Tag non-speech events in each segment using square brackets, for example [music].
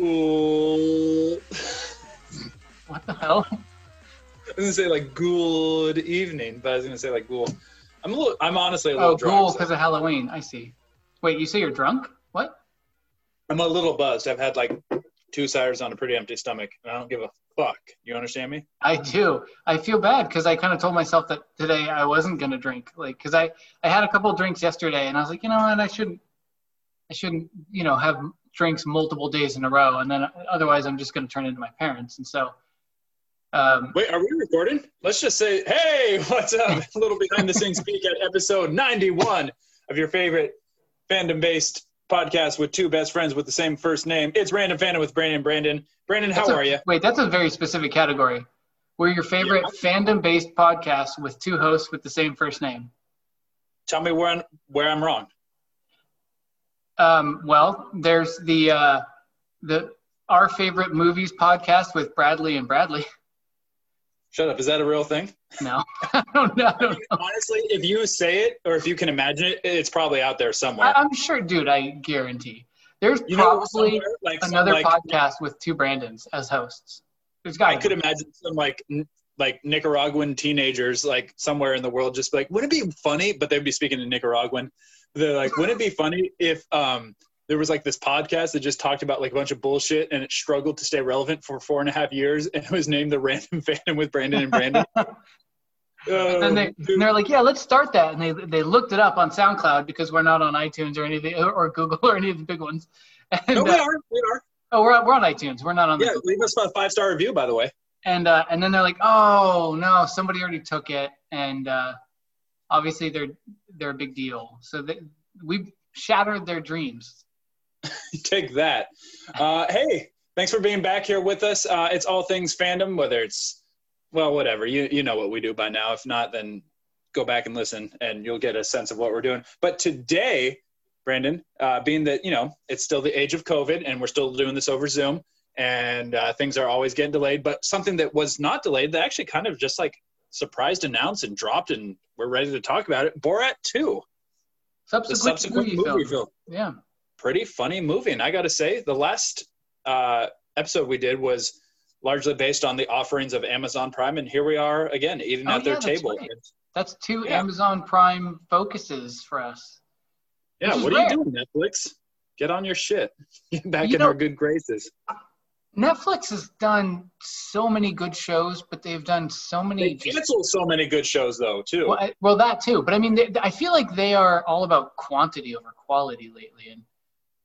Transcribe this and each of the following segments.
Ghoul. What the hell? I was gonna say like good evening, but I was gonna say like ghoul. I'm a little. I'm honestly a little Oh, drunk. ghoul so- because of Halloween. I see. Wait, you say you're drunk? I'm a little buzzed. I've had like two ciders on a pretty empty stomach, and I don't give a fuck. You understand me? I do. I feel bad because I kind of told myself that today I wasn't gonna drink, like, because I I had a couple drinks yesterday, and I was like, you know what, I shouldn't, I shouldn't, you know, have drinks multiple days in a row, and then otherwise I'm just gonna turn into my parents, and so. Um, Wait, are we recording? Let's just say, hey, [laughs] what's up? a little behind the scenes peek at episode 91 of your favorite fandom based podcast with two best friends with the same first name. It's Random Fandom with Brandon. Brandon, Brandon, how that's a- are you? Wait, that's a very specific category. We're your favorite fandom-based podcast with two hosts with the same first name. Tell me where I'm, where I'm wrong. Um, well, there's the uh, the our favorite movies podcast with Bradley and Bradley. Shut up. Is that a real thing? No, [laughs] I don't know. I don't know. Honestly, if you say it or if you can imagine it, it's probably out there somewhere. I, I'm sure, dude. I guarantee. There's you probably like some, another like, podcast with two Brandons as hosts. There's got. I could imagine some like n- like Nicaraguan teenagers like somewhere in the world just be like, wouldn't it be funny? But they'd be speaking in Nicaraguan. They're like, wouldn't it be funny if um there was like this podcast that just talked about like a bunch of bullshit and it struggled to stay relevant for four and a half years and it was named the Random [laughs] Fandom with Brandon and Brandon. [laughs] And they, Oh, they're like, yeah, let's start that. And they, they looked it up on SoundCloud because we're not on iTunes or anything, or Google [laughs] or any of the big ones. And, no, we uh, are. We are. oh, we're, we're on iTunes. We're not on the Yeah, leave us a five star review, by the way. and uh, and then they're like, "Oh no, somebody already took it," and uh, obviously they're they're a big deal. So they, we shattered their dreams. [laughs] Take that. Uh, hey, thanks for being back here with us. Uh, it's all things fandom, whether it's well, whatever. You you know what we do by now. If not, then go back and listen, and you'll get a sense of what we're doing. But today, Brandon, uh, being that you know it's still the age of COVID, and we're still doing this over Zoom, and uh, things are always getting delayed. But something that was not delayed, that actually kind of just like surprised, announced, and dropped, and we're ready to talk about it. Borat Two, Subsequent, subsequent movie, movie film. film Yeah, pretty funny movie. And I got to say, the last uh, episode we did was largely based on the offerings of Amazon Prime, and here we are again eating Oh, at their that's table. right. that's two Yeah. Amazon Prime focuses for us. Yeah, what are you doing, Netflix? Get on your shit. [laughs] Get back You in know- our good graces. Netflix has done so many good shows, but they've done so many. They cancel so many good shows, though, too. well, I, well, that too. But I mean, they, I feel like they are all about quantity over quality lately, and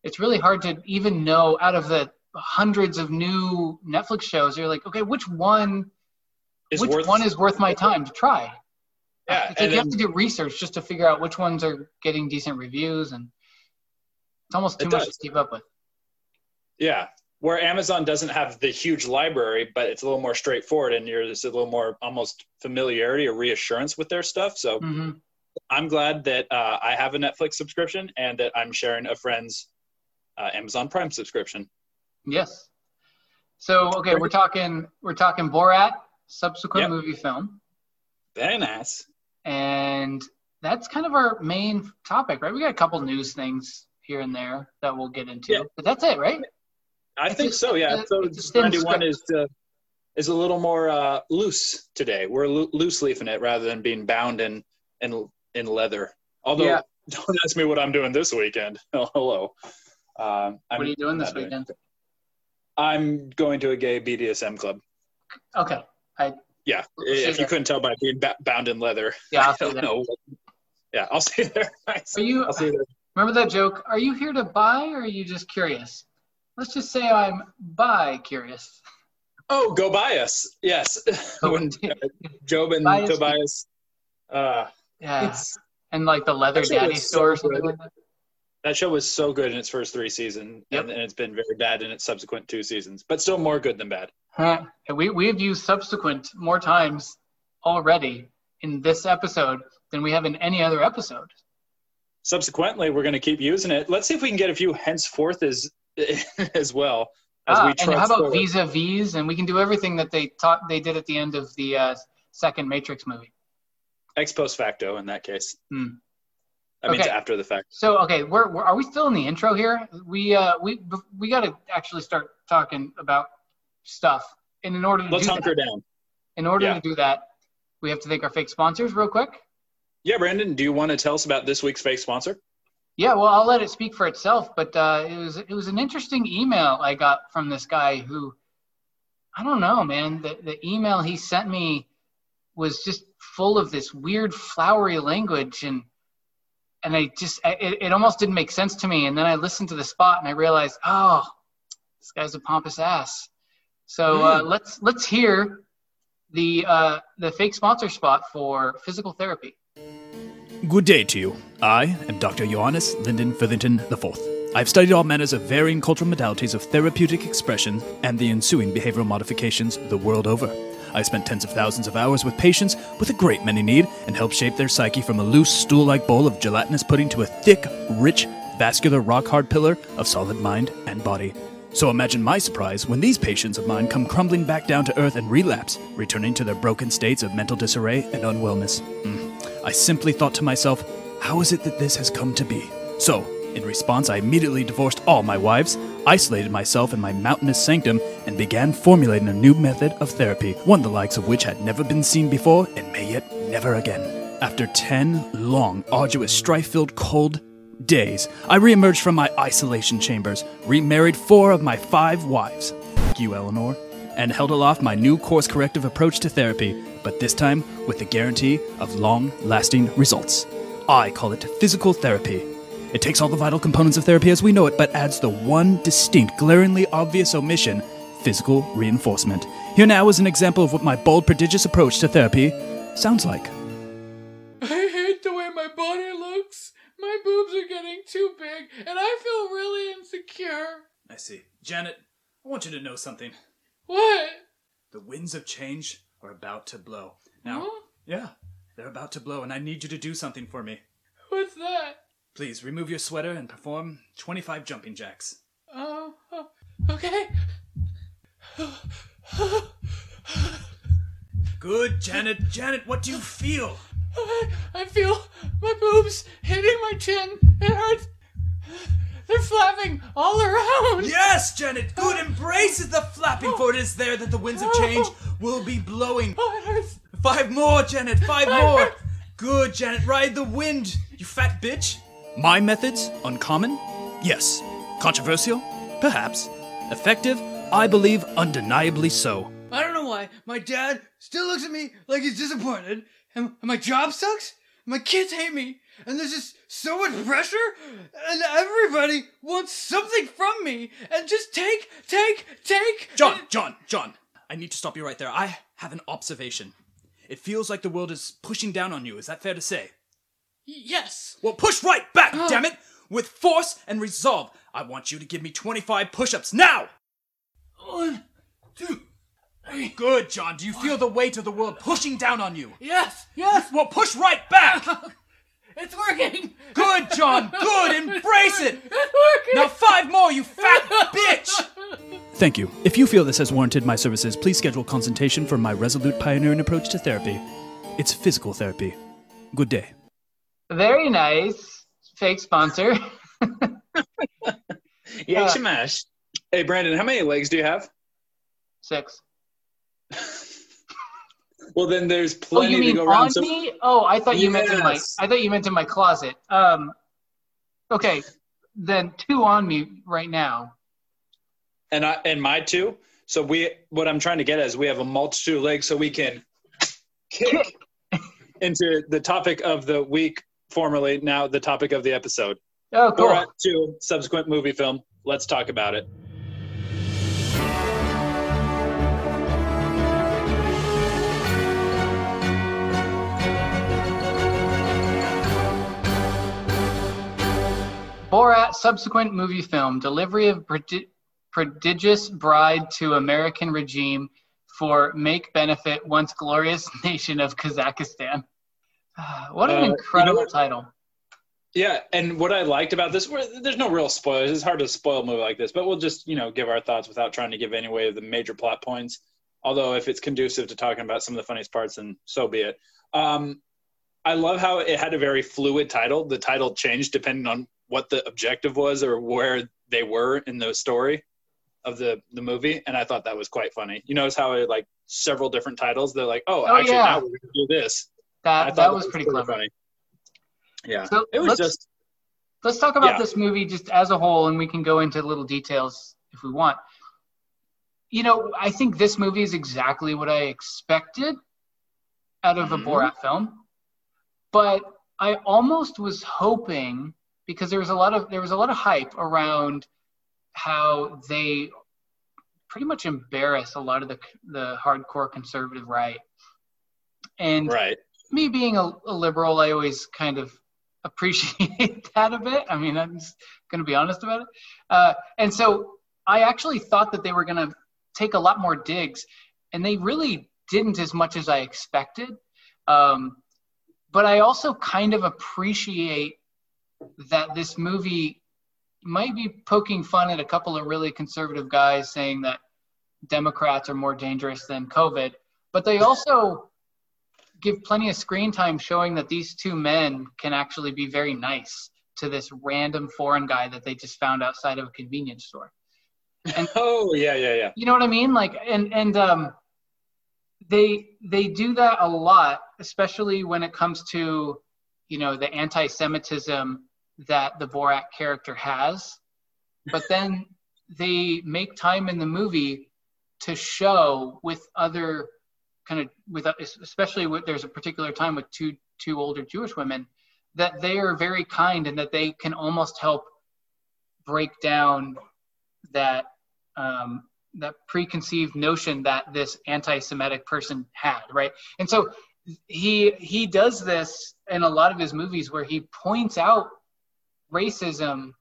it's really hard to even know out of the hundreds of new Netflix shows. You're like, okay, which one? It's which worth- one is worth my time to try? Yeah, like you have to do research just to figure out which ones are getting decent reviews, and it's almost too much does. to keep up with. Yeah, where Amazon doesn't have the huge library, but it's a little more straightforward, and there's a little more almost familiarity or reassurance with their stuff. So hmm I'm glad that uh, I have a Netflix subscription and that I'm sharing a friend's uh, Amazon Prime subscription. Yes. So okay, we're talking we're talking Borat, subsequent Yep. movie film. Very nice. and that's kind of our main topic, right? We got a couple news things here and there that we'll get into, Yeah. but that's it, right? I It's think a- so. Yeah. So it's a thin 91 is uh, is a little more uh, loose today. We're loo- loose leafing it rather than being bound in in in leather. Although, Yeah. [laughs] don't ask me what I'm doing this weekend. [laughs] Oh, hello. Um, what are you doing this not doing- weekend? I'm going to a gay BDSM club. Okay, I Yeah. We'll If you couldn't tell by being bound in leather. yeah, I'll [laughs] see don't Yeah, I'll see you [laughs] there. Are you I'll see you there. remember that joke? Are you here to buy or are you just curious? Let's just say I'm bi curious. Oh, go buy us. Yes. when uh, Job and Bias. Tobias. Uh, Yeah, it's and like the leather daddy it's store or so something good. like that. show was so good in its first three seasons, Yep. and, and it's been very bad in its subsequent two seasons, but still more good than bad. Huh. We we've used subsequent more times already in this episode than we have in any other episode. Subsequently, we're going to keep using it. Let's see if we can get a few henceforth is [laughs] as well. As Ah, we and how about. Visa V's? And we can do everything that they taught they did at the end of the uh, second Matrix movie. ex post facto in that case? Hmm. Means Okay. after the fact. So okay, we're, we're are we still in the intro here? We uh we we got to actually start talking about stuff. And in order to Let's do hunker that, down. in order yeah. to do that, we have to thank our fake sponsors real quick. Yeah, Brandon, do you want to tell us about this week's fake sponsor? Yeah, well, I'll let it speak for itself. But uh, it was it was an interesting email I got from this guy who, I don't know, man. The the email he sent me was just full of this weird flowery language and and I just it, it almost didn't make sense to me. And then I listened to the spot and I realized, oh, this guy's a pompous ass. So uh, let's let's hear the uh, the fake sponsor spot for physical therapy. Good day to you. I am Dr. Johannes Linden Featherington IV. I've studied all manners of varying cultural modalities of therapeutic expression and the ensuing behavioral modifications the world over. I spent tens of thousands of hours with patients with a great many need and helped shape their psyche from a loose stool like bowl of gelatinous pudding to a thick, rich, vascular, rock hard pillar of solid mind and body. So imagine my surprise when these patients of mine come crumbling back down to earth and relapse, returning to their broken states of mental disarray and unwellness. Mm. I simply thought to myself, how is it that this has come to be? So, in response, I immediately divorced all my wives, isolated myself in my mountainous sanctum, and began formulating a new method of therapy, one the likes of which had never been seen before and may yet never again. After 10 long, arduous, strife filled, cold days, I reemerged from my isolation chambers, remarried four of my five wives. Thank you, Eleanor. And held aloft my new course corrective approach to therapy, but this time with the guarantee of long lasting results. I call it physical therapy. It takes all the vital components of therapy as we know it, but adds the one distinct, glaringly obvious omission physical reinforcement. Here now is an example of what my bold, prodigious approach to therapy sounds like. I hate the way my body looks. My boobs are getting too big, and I feel really insecure. I see. Janet, I want you to know something. What? The winds of change are about to blow. Now, Huh? yeah, they're about to blow, and I need you to do something for me. What's that? Please remove your sweater and perform 25 jumping jacks. Oh, oh, okay. Good, Janet. Janet, what do you feel? I, I feel my boobs hitting my chin. It hurts. They're flapping all around. Yes, Janet. Good. Embrace the flapping, oh. for it is there that the winds of change will be blowing. Oh, it hurts. Five more, Janet. Five more. Good, Janet. Ride the wind, you fat bitch. My methods uncommon? Yes. Controversial? Perhaps. Effective? I believe undeniably so. I don't know why. My dad still looks at me like he's disappointed, and, and my job sucks. My kids hate me, and there's just so much pressure, and everybody wants something from me, and just take, take, take. John, John, John, I need to stop you right there. I have an observation. It feels like the world is pushing down on you. Is that fair to say? Yes. Well, push right back, damn it! With force and resolve. I want you to give me 25 push ups now! One, two, three. Good, John. Do you feel the weight of the world pushing down on you? Yes, yes. Well, push right back! [laughs] It's working. Good, John. Good. [laughs] Embrace it. It's working. Now, five more, you fat bitch! [laughs] Thank you. If you feel this has warranted my services, please schedule consultation for my resolute pioneering approach to therapy. It's physical therapy. Good day. Very nice. Fake sponsor. [laughs] Yeah, Shamash. Hey, Brandon, how many legs do you have? Six. [laughs] Well, then there's Oh, plenty you mean to go on around. So, me? Oh, I thought you meant in my. I thought you meant in my closet. Um, okay, then two on me right now. and I and my two. So we, what I'm trying to get at is we have a multitude of legs, so we can kick into the topic of the week, formerly now the topic of the episode. Oh, cool. Borat 2, subsequent movie film. Let's talk about it. Borat subsequent movie film delivery of prodi- prodigious bride to American regime for make benefit once glorious [laughs] nation of Kazakhstan. [sighs] what an Uh, you know incredible title. Yeah, and what I liked about this, there's no real spoilers. It's hard to spoil a movie like this, but we'll just you know give our thoughts without trying to give any way of the major plot points. Although if it's conducive to talking about some of the funniest parts, then so be it. Um, I love how it had a very fluid title. The title changed depending on what the objective was or where they were in the story of the the movie, and I thought that was quite funny. You notice how it like several different titles. They're like, oh, Oh, actually yeah. now we're to do this. That that was pretty really clever. funny. Yeah, So it was let's- just Let's talk about Yeah. this movie just as a whole, and we can go into little details if we want. You know, I think this movie is exactly what I expected out of Mhm. a Borat film, but I almost was hoping because there was a lot of there was a lot of hype around how they pretty much embarrass a lot of the the hardcore conservative right, and right. Me being a, a liberal, I always kind of appreciate [laughs] that a bit. I mean, I'm going to be honest about it. Uh, and so I actually thought that they were going to take a lot more digs, and they really didn't as much as I expected. Um, but I also kind of appreciate that this movie might be poking fun at a couple of really conservative guys saying that Democrats are more dangerous than COVID, but they also give plenty of screen time showing that these two men can actually be very nice to this random foreign guy that they just found outside of a convenience store. [laughs] Oh yeah, yeah, yeah. You know what I mean? Like, and and um, they they do that a lot, especially when it comes to, you know, the anti-Semitism that the Borat character has. But then they make time in the movie to show with other kind of with especially with there's a particular time with two two older Jewish women that they are very kind and that they can almost help break down that um, that preconceived notion that this anti-Semitic person had, right? And so he he does this in a lot of his movies where he points out racism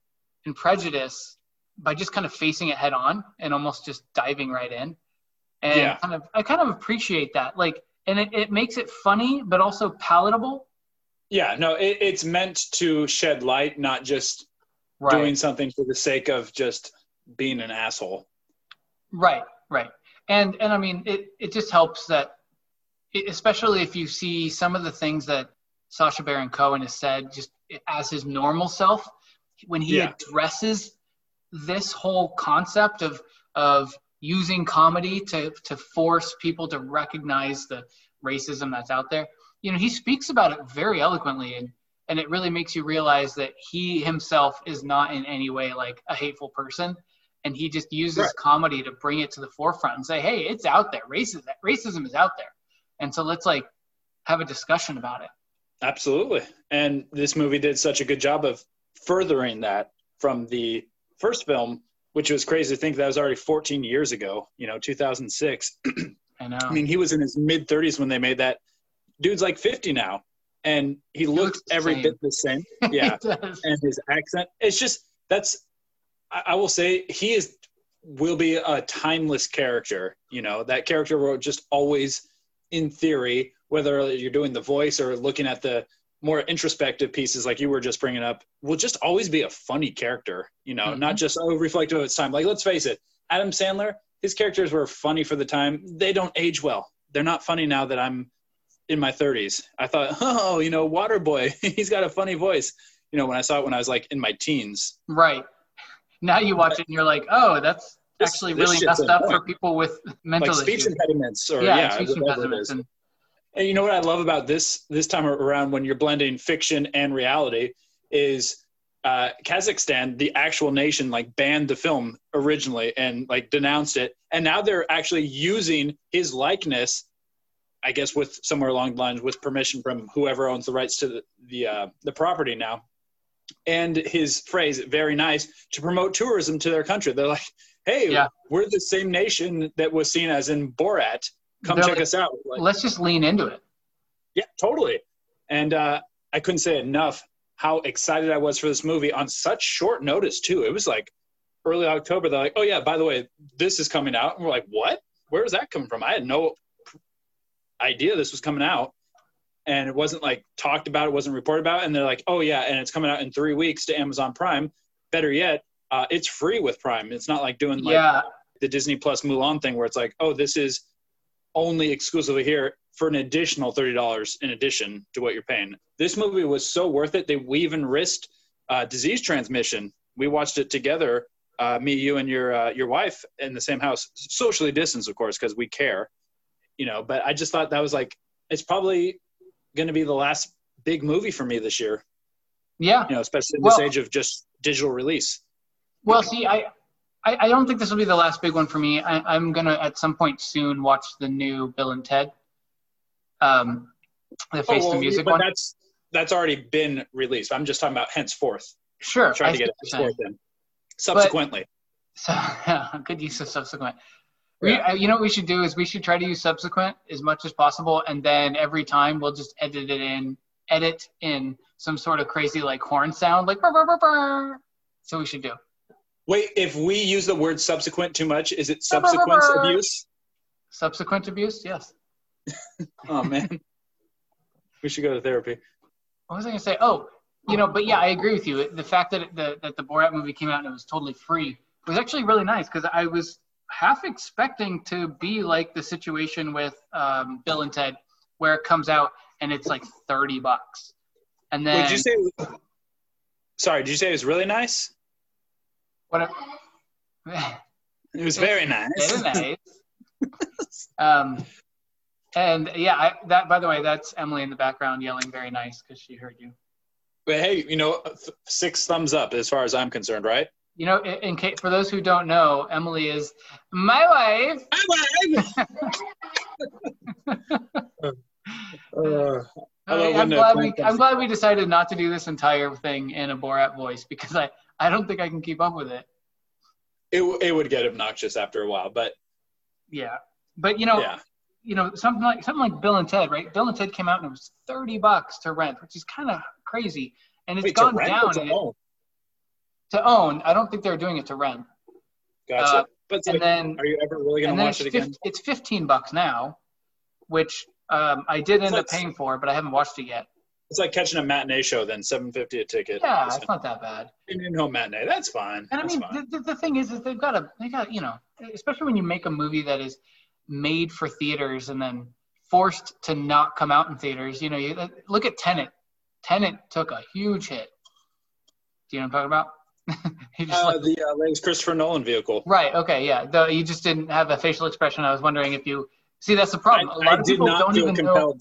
and prejudice by just kind of facing it head on and almost just diving right in. And Yeah. kind of I kind of appreciate that. Like and it, it makes it funny but also palatable. Yeah, no, it, it's meant to shed light, not just Right. doing something for the sake of just being an asshole. Right, right. And and I mean it it just helps that it, especially if you see some of the things that Sacha Baron Cohen has said just as his normal self when he Yeah. addresses this whole concept of of using comedy to to force people to recognize the racism that's out there. You know, he speaks about it very eloquently and and it really makes you realize that he himself is not in any way like a hateful person and he just uses Right. comedy to bring it to the forefront and say hey it's out there racism racism is out there and so let's like have a discussion about it Absolutely. And this movie did such a good job of furthering that from the first film, which was crazy to think that was already 14 years ago, you know, 2006. [clears throat] i know I mean, he was in his mid 30s when they made that. Dude's like 50 now, and he, looks, looks every same. bit the same. [laughs] Yeah. He and his accent. It's just that's I, I will say he is will be a timeless character. You know that character will just always, in theory, whether you're doing the voice or looking at the more introspective pieces like you were just bringing up, will just always be a funny character. You know, Mhm. not just oh reflective of its time. Like let's face it, Adam Sandler, his characters were funny for the time. They don't age well. They're not funny now that I'm in my 30s. I thought, [laughs] oh, you know, Waterboy, [laughs] he's got a funny voice you know, when I saw it when I was like in my teens. right now you watch it and you're like oh that's This- actually this really messed up point. for people with mental Like speech issues impediments or yeah, yeah, speech impediments and And you know what I love about this this time around when you're blending fiction and reality is uh, Kazakhstan, the actual nation, like banned the film originally and like denounced it, and now they're actually using his likeness, I guess, with somewhere along the lines with permission from whoever owns the rights to the the, uh, the property now, and his phrase "very nice" to promote tourism to their country. They're like, "Hey, Yeah. we're the same nation that was seen as in Borat. Come They're check like, us out." Like, let's just lean into it yeah, totally. And uh, I couldn't say enough how excited I was for this movie on such short notice too. It was like early October. They're like, "Oh yeah, by the way, this is coming out." And we're like, "What? Where does that come from?" I had no idea this was coming out. and it wasn't like talked about, it wasn't reported about, and they're like, oh yeah, and it's coming out in three weeks to Amazon Prime. Better yet, uh, it's free with Prime. It's not like doing like yeah, the Disney Plus Mulan thing where it's like, oh, this is only exclusively here for an additional thirty dollars in addition to what you're paying. This movie was so worth it. They we even risked uh, disease transmission. We watched it together, uh, me, you, and your uh, your wife in the same house, socially distanced, of course, because we care, you know. But I just thought that was like it's probably going to be the last big movie for me this year. yeah. You know, especially in this Well- age of just digital release. Well, see, I, I, I don't think this will be the last big one for me. I, I'm gonna at some point soon watch the new Bill and Ted. Um, the Face Oh, the well, Music but one. that's that's already been released. I'm just talking about henceforth. Sure, trying I to get it henceforth in. Subsequently. So [laughs] good use of subsequent. We, Yeah. uh, you know what we should do is we should try to use subsequent as much as possible, and then every time we'll just edit it in, edit in some sort of crazy like horn sound, like. Burr, burr, burr, burr. So we should do. Wait, if we use the word subsequent too much, is it subsequent [laughs] abuse? Subsequent abuse, yes. [laughs] Oh man. we should go to therapy. What was I gonna say? Oh, you know, but yeah, I agree with you. The fact that the, that the Borat movie came out and it was totally free was actually really nice because I was half expecting to be like the situation with um, Bill and Ted, where it comes out and it's like thirty bucks, and then Wait, did you say? Sorry, did you say it was really nice? What? [laughs] It was very nice. Very nice. [laughs] um, and yeah, I, that by the way, that's Emily in the background yelling "very nice" because she heard you. But hey, you know, th- six thumbs up as far as I'm concerned, right? You know, in, in case for those who don't know, Emily is my wife. [laughs] Uh, I Hello, am glad we I'm glad we decided not to do this entire thing in a Borat voice because I I don't think I can keep up with it. it it would get obnoxious after a while, but Yeah, but you know, yeah, you know something like something like Bill and Ted, right? Bill and Ted came out and it was thirty bucks to rent, which is kind of crazy, and it's Wait, gone or down to own? to own. I don't think they're doing it to rent. Gotcha. uh, but it's and then are you ever really gonna watch it again? fif- it's fifteen bucks now, which um, I did end up paying for, it, but I haven't watched it yet. It's like catching a matinee show, then seven fifty a ticket. Yeah, It's it's not that bad. an in-home matinee. That's fine. And I mean, the, the, the thing is, is they've got to, they got, you know, especially when you make a movie that is made for theaters and then forced to not come out in theaters. You know, you look at Tenet. Tenet took a huge hit. Do you know what I'm talking about? [laughs] he just Uh, like, the uh, latest Christopher Nolan vehicle. right. Okay. Yeah. The, you just didn't have a facial expression. I was wondering if you see that's the problem. A lot I of people don't even know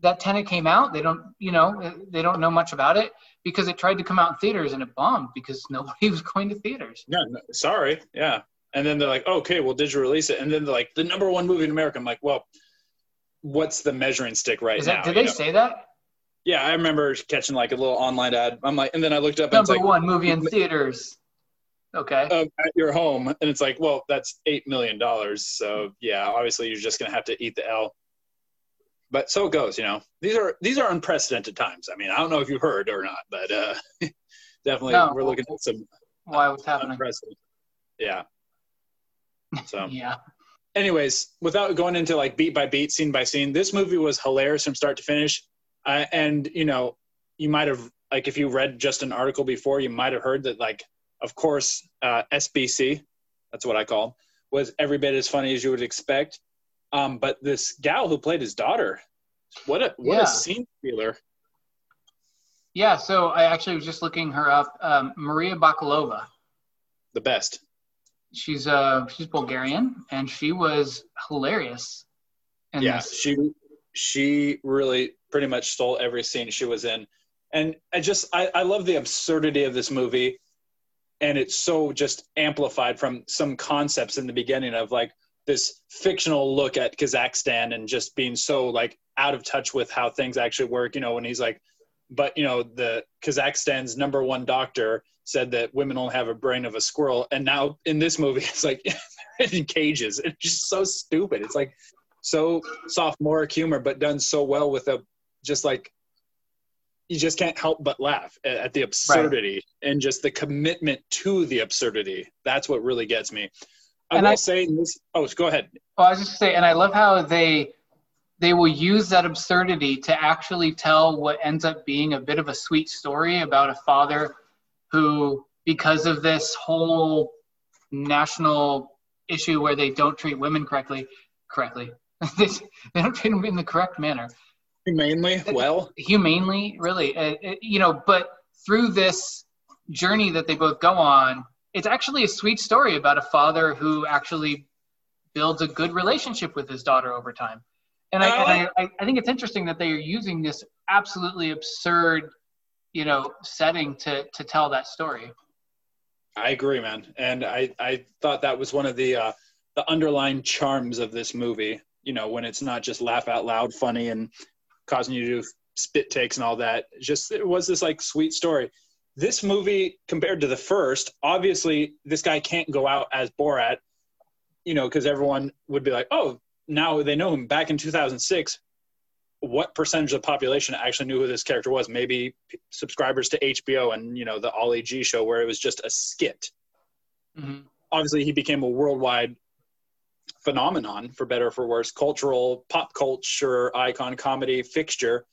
that Tenet came out. They don't, you know, they don't know much about it because it tried to come out in theaters and it bombed because [laughs] nobody was going to theaters. No, no, sorry. Yeah. And then they're like, oh, okay, we'll digital release it. And then they're like, the number one movie in America. I'm like, well, what's the measuring stick right Is now? did they know? say that? Yeah, I remember catching like a little online ad. I'm like, and then I looked up and it's Number like, one movie in theaters. Okay. um, at your home, and it's like, well, that's eight million dollars. So yeah, obviously you're just gonna have to eat the L. But so it goes, you know. These are these are unprecedented times. I mean, I don't know if you've heard or not, but uh, [laughs] definitely No. we're looking at some Why? What's happening? Yeah. So, [laughs] Yeah. anyways, without going into like beat by beat, scene by scene, this movie was hilarious from start to finish. Uh, and you know, you might have like if you read just an article before, you might have heard that like, of course, uh, SBC, that's what I call, 'em, was every bit as funny as you would expect. Um, but this gal who played his daughter, what a what Yeah. a scene stealer. Yeah. So I actually was just looking her up. Um, Maria Bakalova. The best. She's uh she's Bulgarian and she was hilarious. Yeah, this. she she really pretty much stole every scene she was in, and I just I, I love the absurdity of this movie, and it's so just amplified from some concepts in the beginning of like this fictional look at Kazakhstan and just being so like out of touch with how things actually work. You know, when he's like, but you know the Kazakhstan's number one doctor said that women only have a brain of a squirrel, and now in this movie [laughs] it's like in cages. It's just so stupid. It's like so sophomoric humor, but done so well with a just like you just can't help but laugh at, the absurdity and just the commitment to the absurdity. That's what really gets me. I And will I- say this. Oh, go ahead. Oh, I was just gonna say, and I love how they they will use that absurdity to actually tell what ends up being a bit of a sweet story about a father who, because of this whole national issue where they don't treat women correctly, correctly, [laughs] they don't treat them in the correct manner. Humanely, well, humanely, really, uh, uh, you know. But through this journey that they both go on, it's actually a sweet story about a father who actually builds a good relationship with his daughter over time. And, I, and I, I think it's interesting that they are using this absolutely absurd, you know, setting to to tell that story. I agree, man, and I I thought that was one of the uh, the underlying charms of this movie. You know, when it's not just laugh out loud, funny, and causing you to do spit takes and all that. Just it was this like sweet story. This movie, compared to the first, obviously this guy can't go out as Borat, you know, because everyone would be like, oh, now they know him. Back in 2006, what percentage of the population actually knew who this character was? Maybe subscribers to HBO and you know the Ali G show, where it was just a skit. Mm-hmm. Obviously, he became a worldwide phenomenon, for better or for worse, cultural pop culture icon, comedy fixture.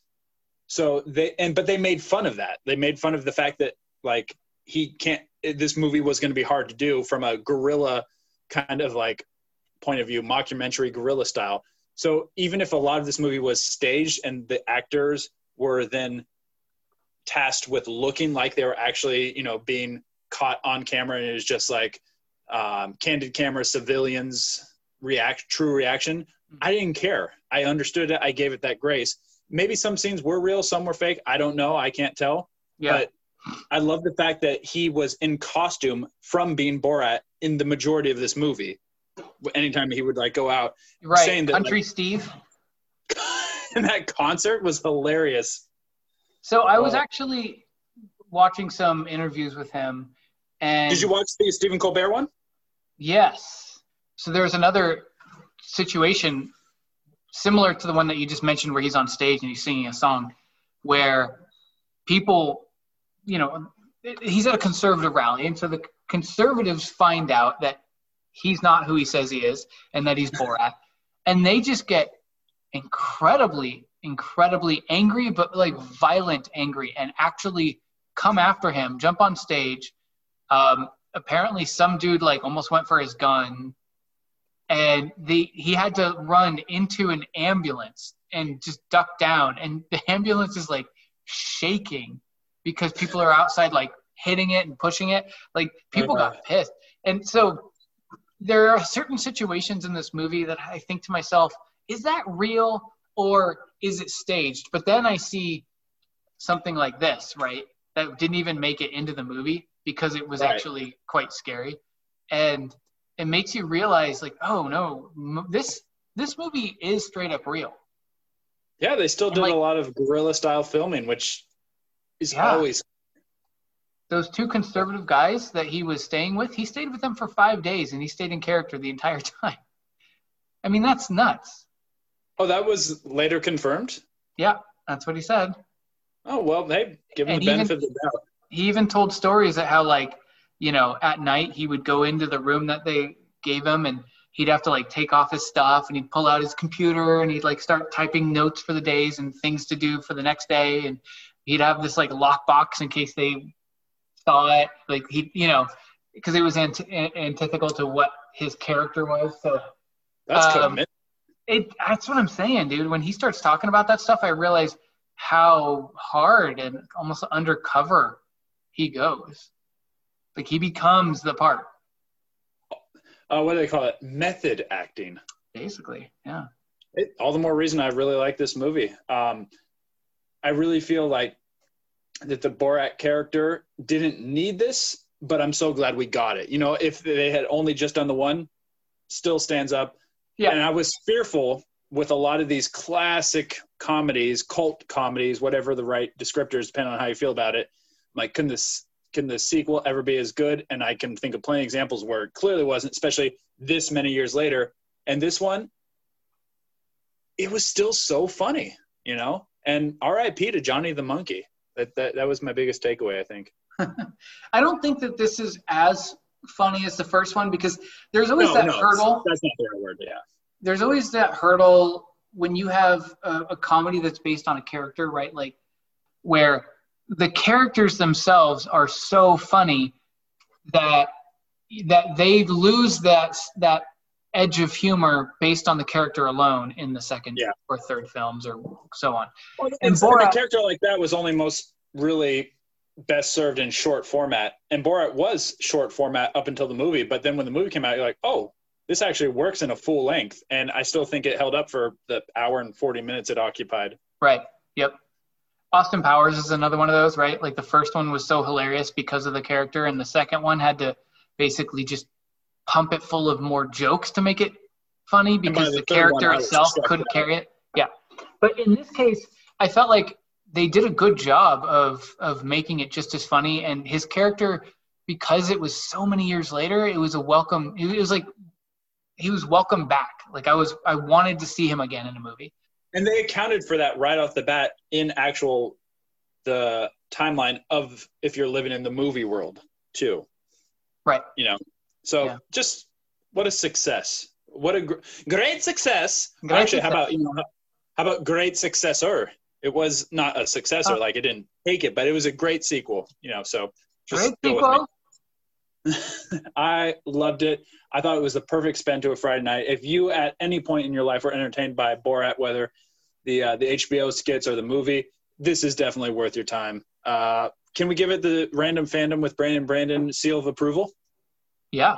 So they and but they made fun of that. They made fun of the fact that like he can't. This movie was going to be hard to do from a guerrilla kind of like point of view, mockumentary guerrilla style. So even if a lot of this movie was staged and the actors were then tasked with looking like they were actually, you know, being caught on camera and it was just like um, candid camera civilians react true reaction mm-hmm. i didn't care i understood it i gave it that grace maybe some scenes were real some were fake i don't know i can't tell yeah. but i love the fact that he was in costume from being borat in the majority of this movie anytime he would like go out. Right. Saying that, Country like, Steve. [laughs] and that concert was hilarious. So I was actually watching some interviews with him, and did you watch the Stephen Colbert one? Yes. So there's another situation similar to the one that you just mentioned, where he's on stage and he's singing a song, where people, you know, he's at a conservative rally, and so the conservatives find out that he's not who he says he is and that he's Borat. and they just get incredibly, incredibly angry, but like violent angry, and actually come after him, jump on stage. Um, apparently, some dude like almost went for his gun, and the he had to run into an ambulance and just duck down, and the [laughs] ambulance is like shaking because people are outside like hitting it and pushing it. Like people got pissed, and so there are certain situations in this movie that I think to myself, is that real or is it staged? But then I see something like this, right? That didn't even make it into the movie because it was right. actually quite scary. And it makes you realize like, oh no, this this movie is straight up real. Yeah, they still did like, a lot of guerrilla style filming, which is yeah. always those two conservative guys that he was staying with, he stayed with them for five days and he stayed in character the entire [laughs] time. I mean, that's nuts. Oh, that was later confirmed? Yeah, that's what he said. Oh, well, hey, give him and the benefit even, of the doubt. He even told stories at how, like, you know, at night he would go into the room that they gave him and he'd have to, like, take off his stuff and he'd pull out his computer and he'd, like, start typing notes for the days and things to do for the next day. And he'd have this, like, lockbox in case they saw it. Like he, you know, because it was ant- antithetical to what his character was. So that's um, commitment. It that's what I'm saying, dude. When he starts talking about that stuff, I realize how hard and almost undercover he goes. Like he becomes the part. Uh, what do they call it? Method acting. Basically, yeah. It, all the more reason I really like this movie. Um, I really feel like that the Borat character didn't need this, but I'm so glad we got it. You know, if they had only just done the one, still stands up. Yeah. And I was fearful with a lot of these classic comedies, cult comedies, whatever the right descriptors, depending on how you feel about it. Like, can this can the sequel ever be as good? And I can think of plenty of examples where it clearly wasn't, especially this many years later. And this one, it was still so funny, you know. And R.I.P. to Johnny the Monkey that, that, that was my biggest takeaway, I think. [laughs] I don't think that this is as funny as the first one because there's always no, that no, hurdle. That's not the right word, yeah. There's always that hurdle when you have a, a comedy that's based on a character, right? Like where the characters themselves are so funny that that they lose that that edge of humor based on the character alone in the second Yeah. or third films or so on. Well, And Borat- a character like that was only most really best served in short format. And Borat was short format up until the movie, but then when the movie came out, you're like, oh, this actually works in a full length. And I still think it held up for the hour and 40 minutes it occupied. Right. Yep. Austin Powers is another one of those, right? Like the first one was so hilarious because of the character, and the second one had to basically just pump it full of more jokes to make it funny because the the, character itself couldn't down. carry it. Yeah. But in this case, I felt like they did a good job of of making it just as funny, and his character, because it was so many years later, it was a welcome. It was like he was welcome back. Like I was, I wanted to see him again in a movie. And they accounted for that right off the bat in actual the timeline of if you're living in the movie world too. Right. You know, so Yeah. just what a success! What a gr- great success! Great Actually, how about you know, how about great successor? It was not a successor, Oh. like it didn't take it, but it was a great sequel. You know, so just Great go with me. sequel. [laughs] I loved it. I thought it was the perfect spend to a Friday night. If you at any point in your life were entertained by Borat, whether the uh, the HBO skits or the movie, this is definitely worth your time. Uh, can we give it the random fandom with Brandon Brandon seal of approval? Yeah.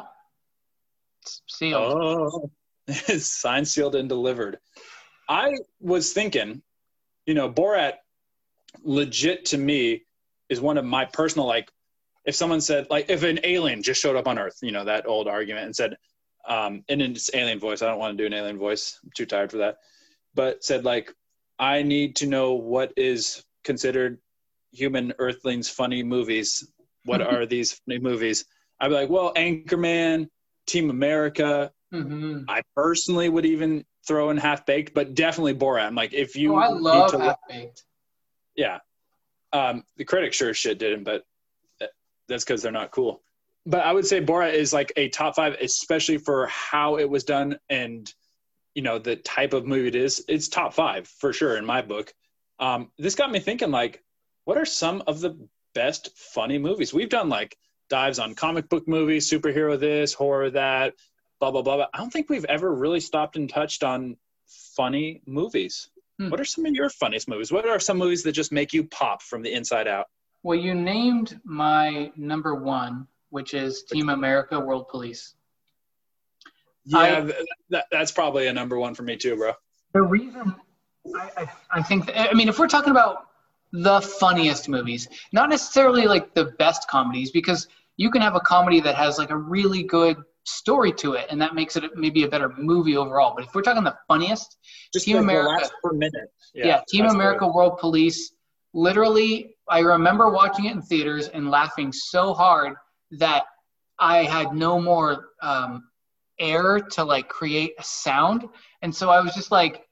It's sealed. Oh, [laughs] signed, sealed, and delivered. I was thinking, you know, Borat, legit to me, is one of my personal like. If someone said like, if an alien just showed up on Earth, you know, that old argument, and said, um, in its alien voice, I don't want to do an alien voice. I'm too tired for that. But said like, I need to know what is considered human Earthlings funny movies. What are these funny movies? I'd be like, well, Anchorman, Team America. hmm I personally would even throw in Half Baked, but definitely Borat. I'm like, if you Oh, I love Half Baked. yeah, um, the critics sure shit didn't, but that's because they're not cool. But I would say Borat is like a top five, especially for how it was done and you know the type of movie it is. It's top five for sure in my book. Um, this got me thinking, like, what are some of the best funny movies we've done? Like dives on comic book movies, superhero this, horror that, blah blah blah. blah. I don't think we've ever really stopped and touched on funny movies. Hmm. What are some of your funniest movies? What are some movies that just make you pop from the inside out? Well, you named my number one, which is Team America World Police. Yeah, I- th- that, that's probably a number one for me too, bro. The reason I, I, I think, I mean, if we're talking about the funniest movies, not necessarily like the best comedies, because you can have a comedy that has like a really good story to it, and that makes it maybe a better movie overall. But if we're talking the funniest, Just Team America. last per minute. yeah, Team America. World Police. Literally, I remember watching it in theaters and laughing so hard that I had no more um, air to like create a sound, and so I was just like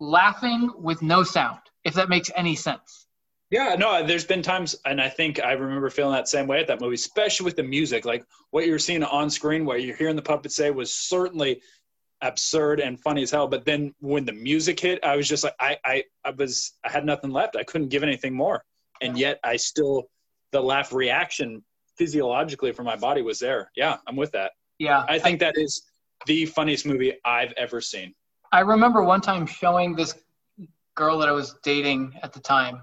laughing with no sound. If that makes any sense. Yeah, no, there's been times, and I think I remember feeling that same way at that movie, especially with the music. Like what you're seeing on screen, what you're hearing the puppet say was certainly absurd and funny as hell. But then when the music hit, I was just like, I, I, I was, I had nothing left. I couldn't give anything more. And yet I still, the laugh reaction physiologically from my body was there. Yeah, I'm with that. Yeah, I think that is the funniest movie I've ever seen. I remember one time showing this girl that I was dating at the time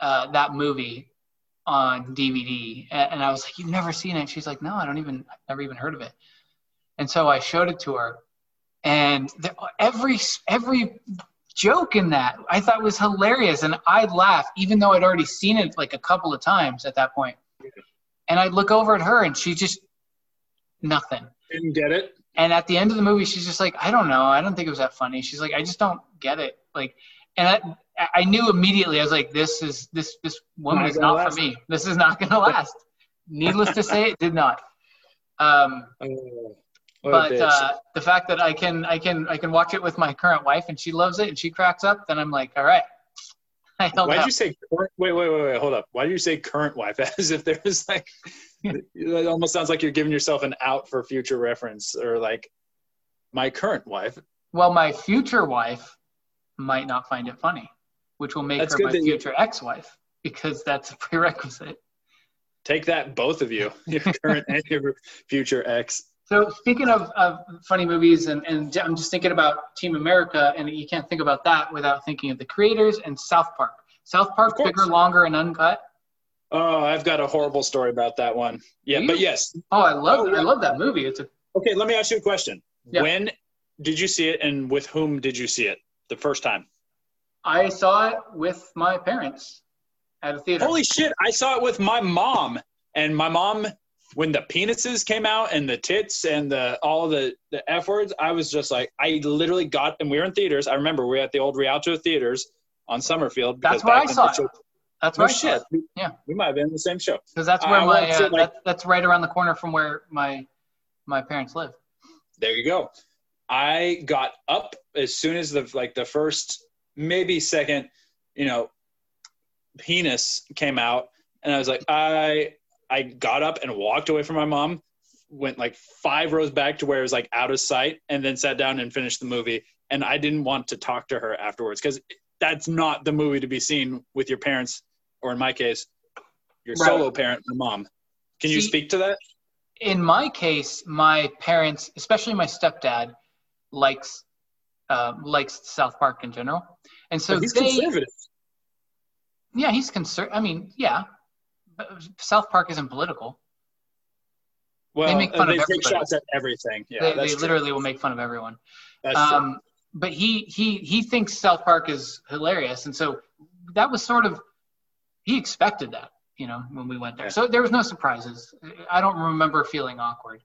uh, that movie on DVD, and, and I was like, "You've never seen it?" She's like, "No, I don't even, I've never even heard of it." And so I showed it to her, and the, every every joke in that I thought was hilarious, and I'd laugh even though I'd already seen it like a couple of times at that point. And I'd look over at her, and she just nothing. Didn't get it. And at the end of the movie, she's just like, I don't know. I don't think it was that funny. She's like, I just don't get it. Like, and I, I knew immediately. I was like, this is this this woman Not is not last. for me. This is not going to last. Needless to say, it did not. Um, [laughs] Oh, but uh, the fact that I can I can I can watch it with my current wife and she loves it and she cracks up, then I'm like, all right. [laughs] Why did you say current? Wait, wait, wait, wait. Hold up. Why did you say current wife? [laughs] As if there's like, [laughs] it almost sounds like you're giving yourself an out for future reference, or like, my current wife. Well, my future wife might not find it funny, which will make That's her my that you- future ex-wife because that's a prerequisite. Take that, both of you, your current and your future ex. So speaking of, of funny movies, and, and I'm just thinking about Team America, and you can't think about that without thinking of the creators and South Park. South Park, bigger, longer, and uncut. Oh, I've got a horrible story about that one. Yeah, but yes. Oh, I love Oh. I love that movie. It's a Okay, let me ask you a question. Yeah. When did you see it, and with whom did you see it the first time? I saw it with my parents at a theater. Holy shit! I saw it with my mom, and my mom, when the penises came out and the tits and the all the the f words, I was just like, I literally got, and we were in theaters. I remember we were at the old Rialto theaters on Summerfield. That's where I saw it. show- That's No where I saw shit. it. Yeah. We might have been in the same show. because that's where I my uh, like- that, that's right around the corner from where my my parents live. there you go. I got up as soon as the like the first maybe second, you know, penis came out, and I was like, I I got up and walked away from my mom, went like five rows back to where it was like out of sight, and then sat down and finished the movie. And I didn't want to talk to her afterwards because that's not the movie to be seen with your parents, or in my case, your Right. solo parent, your mom. Can you speak to that? In my case, my parents, especially my stepdad, likes uh, likes South Park in general, and so he's they conservative. yeah he's concerned. I mean yeah, but South Park isn't political. Well, make fun they of take everybody. shots at everything. Yeah, they they literally will make fun of everyone. That's true. Um, but he he he thinks South Park is hilarious, and so that was sort of he expected that, you know, when we went there. Yeah. So there was no surprises. I don't remember feeling awkward.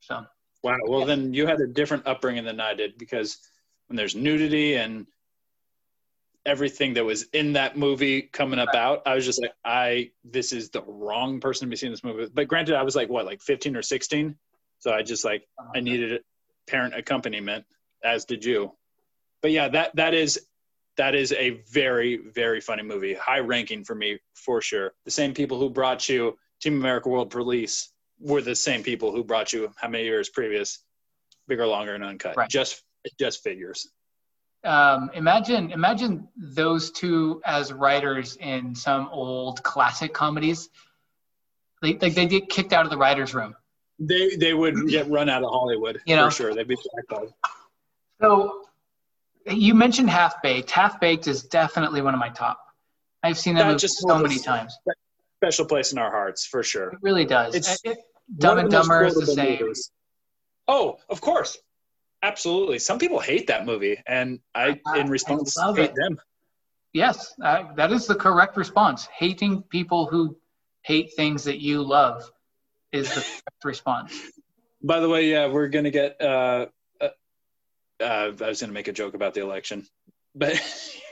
So Wow. Well, then you had a different upbringing than I did because when there's nudity and everything that was in that movie coming about, I was just like, I this is the wrong person to be seeing this movie. with. But granted, I was like what, like 15 or 16, so I just like I uh-huh. needed parent accompaniment, as did you. But yeah, that that is that is a very very funny movie, high ranking for me for sure. The same people who brought you Team America World Police were the same people who brought you how many years previous, bigger, longer, and uncut. Right. Just just figures. Um, imagine imagine those two as writers in some old classic comedies. They like they get kicked out of the writers' room. They they would get run out of Hollywood You know? for sure. They'd be blackballed. So you mentioned Half Baked. Half Baked is definitely one of my top. I've seen that That just so many times. Special place in our hearts for sure. It really does. It's It- Dumb and Dumber is the same. movies. Oh, of course. Absolutely. Some people hate that movie, and I, in response, I hate it. them. Yes, uh, that is the correct response. Hating people who hate things that you love is the correct response. [laughs] By the way, yeah, we're gonna get. Uh, uh, uh, I was gonna make a joke about the election, but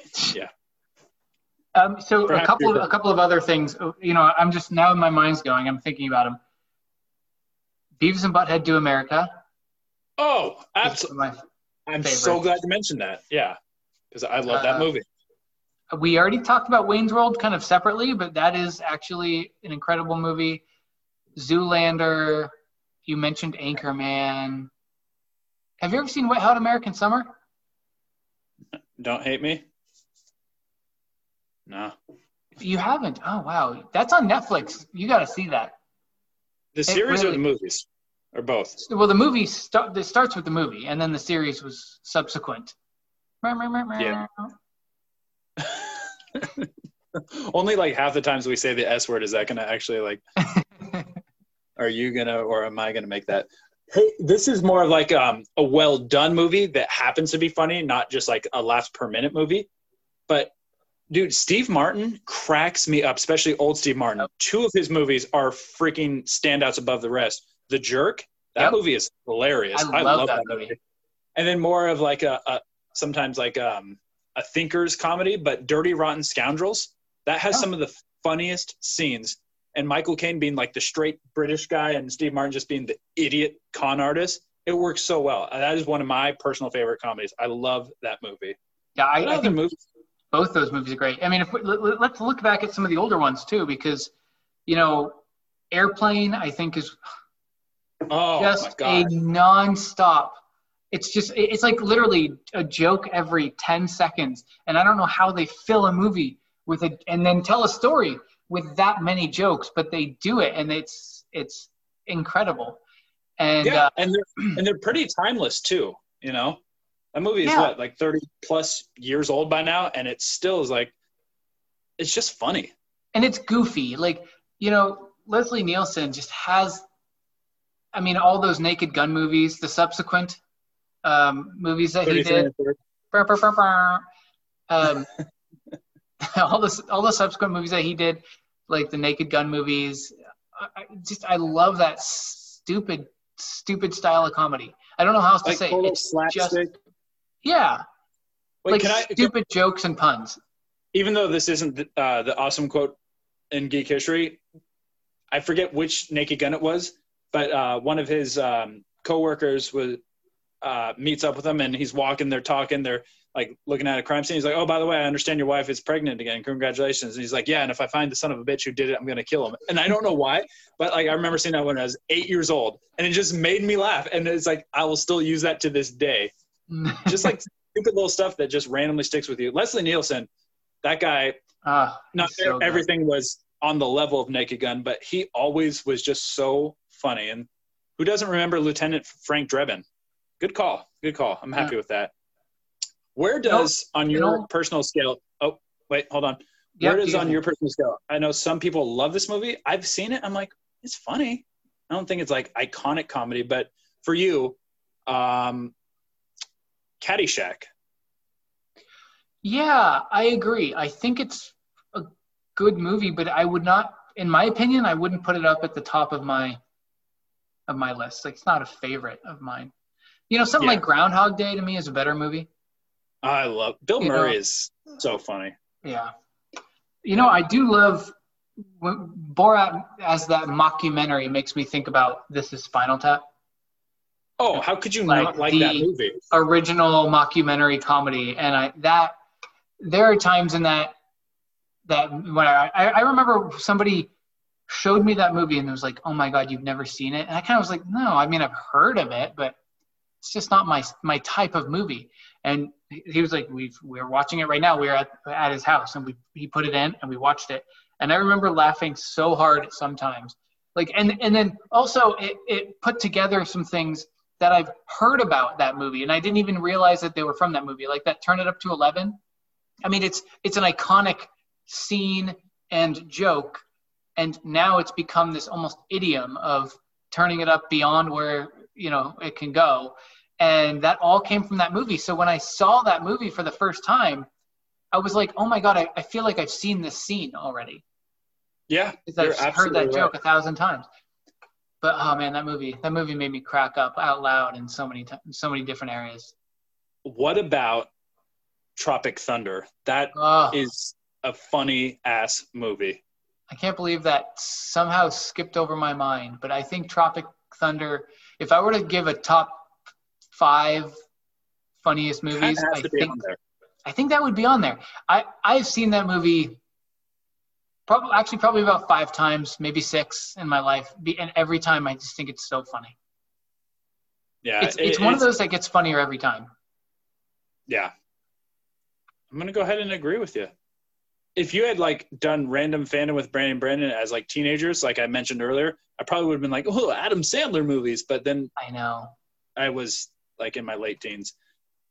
[laughs] yeah, Um, so a couple of a couple of other things. You know, I'm just now my mind's going. I'm thinking about them. Beavis and Butthead Do America. Oh, absolutely. I'm so glad you mentioned that. Yeah, because I love that Uh, movie. We already talked about Wayne's World kind of separately, but that is actually an incredible movie. Zoolander. You mentioned Anchorman. Have you ever seen Wet Hot American Summer? Don't hate me. No, You haven't? Oh wow, that's on Netflix. You got to see that. the series or the movies, or both. Well, the movie st- it starts with the movie, and then the series was subsequent. Yeah. [laughs] Only like half the times we say the S word is that gonna actually like [laughs] are you gonna or am I gonna make that? Hey, this is more of like um, a well done movie that happens to be funny, not just like a laughs per minute movie. But dude, Steve Martin cracks me up, especially old Steve Martin. Two of his movies are freaking standouts above the rest. The Jerk, that Yep. movie is hilarious. I I, love love, that movie. movie. And then more of like a, a sometimes like um, a thinker's comedy, but Dirty Rotten Scoundrels. That has Oh. some of the funniest scenes. And Michael Caine being like the straight British guy and Steve Martin just being the idiot con artist. It works so well. That is one of my personal favorite comedies. I love that movie. Yeah, I, I think movies? both those movies are great. I mean, if we, let- let's look back at some of the older ones too, because you know, Airplane I think is Oh my just a god! nonstop. it's just it's like literally a joke every 10 seconds and i don't know how they fill a movie with it and then tell a story with that many jokes but they do it and it's it's incredible and yeah, uh, and they're [clears throat] and they're pretty timeless too. You know, that movie is Yeah. what like thirty plus years old by now, and it still is like, it's just funny. and it's goofy. Like you know, Leslie Nielsen just has. I mean, all those Naked Gun movies, the subsequent um, movies that he did. and 30. Brr, brr, brr, brr. Um, [laughs] all the all the subsequent movies that he did, like the Naked Gun movies. I, just I love that stupid stupid style of comedy. I don't know how else to Like say. it. total It's slapstick. just yeah, Wait, like can I? stupid jokes and puns. even though this isn't the, uh, the awesome quote in geek history, I forget which Naked Gun it was, but uh, one of his um, coworkers was uh, meets up with him, and he's walking. They're talking. They're like looking at a crime scene. He's like, "Oh, by the way, I understand your wife is pregnant again. Congratulations!" And he's like, "Yeah, and if I find the son of a bitch who did it, I'm gonna kill him." And I don't know why, but like I remember seeing that when I was eight years old, and it just made me laugh. And it's like I will still use that to this day [laughs] just like stupid little stuff that just randomly sticks with you. Leslie Nielsen, that guy, Ah, not so everything was on the level of Naked Gun, but he always was just so funny. And who doesn't remember Lieutenant Frank Drebin? Good call. Good call. I'm happy with that. Where does on your know- personal scale? Oh, wait, hold on. Yep, Where does you- on your personal scale? I know some people love this movie. I've seen it. I'm like, it's funny. I don't think it's like iconic comedy, but for you, um, Caddyshack. Yeah, I agree. I think it's a good movie, but I would not, in my opinion, I wouldn't put it up at the top of my of my list. Like it's not a favorite of mine. You know, something Yeah. like Groundhog Day to me is a better movie. I love Bill You Murray know- is so funny. Yeah. You know, I do love when Borat as that mockumentary makes me think about This Is Spinal Tap. Oh, how could you Like not like that movie? original mockumentary comedy and I that there are times in that that when I I remember somebody showed me that movie and was like oh my god you've never seen it and I kind of was like no I mean I've heard of it but it's just not my my type of movie and he was like we we're watching it right now we are at at his house and we he put it in and we watched it and I remember laughing so hard sometimes like and and then also it it put together some things that I've heard about that movie, and I didn't even realize that they were from that movie. Like that "Turn It Up to 11." I mean, it's it's an iconic scene and joke, and now it's become this almost idiom of turning it up beyond where you know it can go, and that all came from that movie. So when I saw that movie for the first time, I was like, "Oh my god, I, I feel like I've seen this scene already." Yeah, because I've heard that absolutely joke a thousand times. But oh man, that movie that movie made me crack up out loud in so many t- so many different areas. What about Tropic Thunder? That Oh, is a funny ass movie. I can't believe that somehow skipped over my mind. But I think Tropic Thunder. If I were to give a top five funniest movies, I has to be think. I think that would be on there. I I've seen that movie. Probably actually probably about five times, maybe six in my life, and every time I just think it's so funny. Yeah, It's it- it's one of those that gets funnier every time. Yeah, I'm gonna go ahead and agree with you. If you had like done random fandom with Brandon Brandon as like teenagers, like I mentioned earlier, I probably would have been like, oh, Adam Sandler movies. But then I know. I was like in my late teens.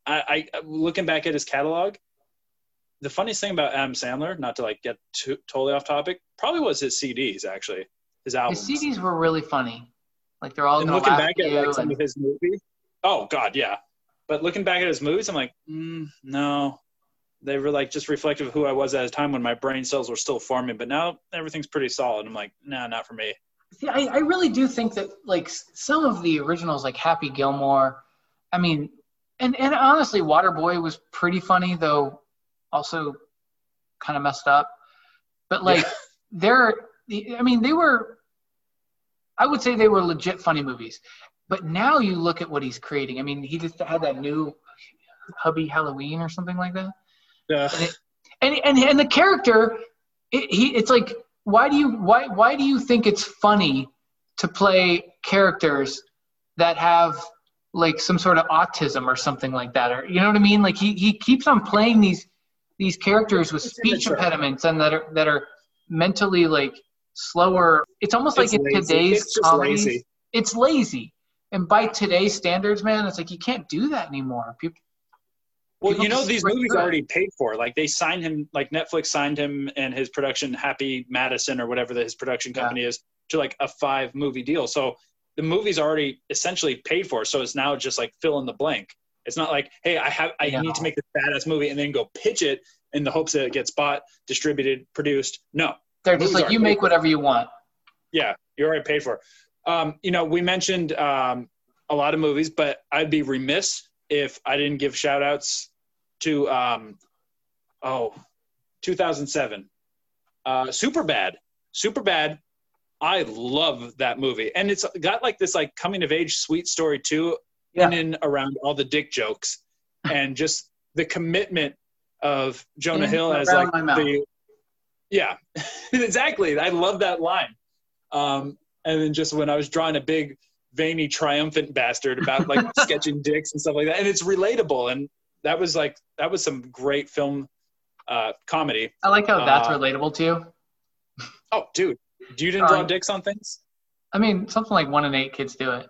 I, I looking back at his catalog, the funniest thing about Adam Sandler, not to like get too, totally off topic, probably was his CDs actually, his albums. His CDs were really funny. Like they're all and looking back at like some of his movies, oh god, yeah. But looking back at his movies, I'm like, mm, no, they were like just reflective of who I was at a time when my brain cells were still forming. But now everything's pretty solid. I'm like, nah, not for me. See, I, I really do think that like some of the originals, like Happy Gilmore, I mean, and and honestly, Waterboy was pretty funny, though also kind of messed up. But like, they're, I mean, they were, I would say they were legit funny movies. But now you look at what he's creating. I mean, he just had that new Hubie Halloween or something like that. Uh, and and and the character it, he it's like why do you why why do you think it's funny to play characters that have like some sort of autism or something like that, or you know what I mean? Like he he keeps on playing these these characters with It's speech immature. impediments and that are that are mentally like slower. It's almost like It's in lazy. today's It's comedies, lazy. it's lazy. And by today's standards, man, it's like you can't do that anymore. People, Well, you know, these movies are already paid for. Like they signed him, like Netflix signed him and his production, Happy Madison or whatever that his production Yeah. company is, to like a five movie deal. So the movie's already essentially paid for. So it's now just like fill in the blank. It's not like, hey, I have, I Yeah. need to make this badass movie and then go pitch it in the hopes that it gets bought, distributed, produced. No, they're just like you make whatever you want. yeah, you're already paid for. Um, you know, we mentioned um, a lot of movies, but I'd be remiss if I didn't give shout outs to, um, oh, 2007. Uh, Super Bad. Super Bad. I love that movie. And it's got like this like coming of age sweet story too, Yeah. in and around all the dick jokes and [laughs] just the commitment of Jonah Hill as like the yeah, [laughs] exactly. I love that line. Um, and then just when I was drawing a big, veiny, triumphant bastard about like [laughs] sketching dicks and stuff like that, and it's relatable. And that was like that was some great film uh, comedy. I like how that's Uh, relatable to you. Oh, dude, you didn't draw Um, dicks on things? I mean, something like one in eight kids do it.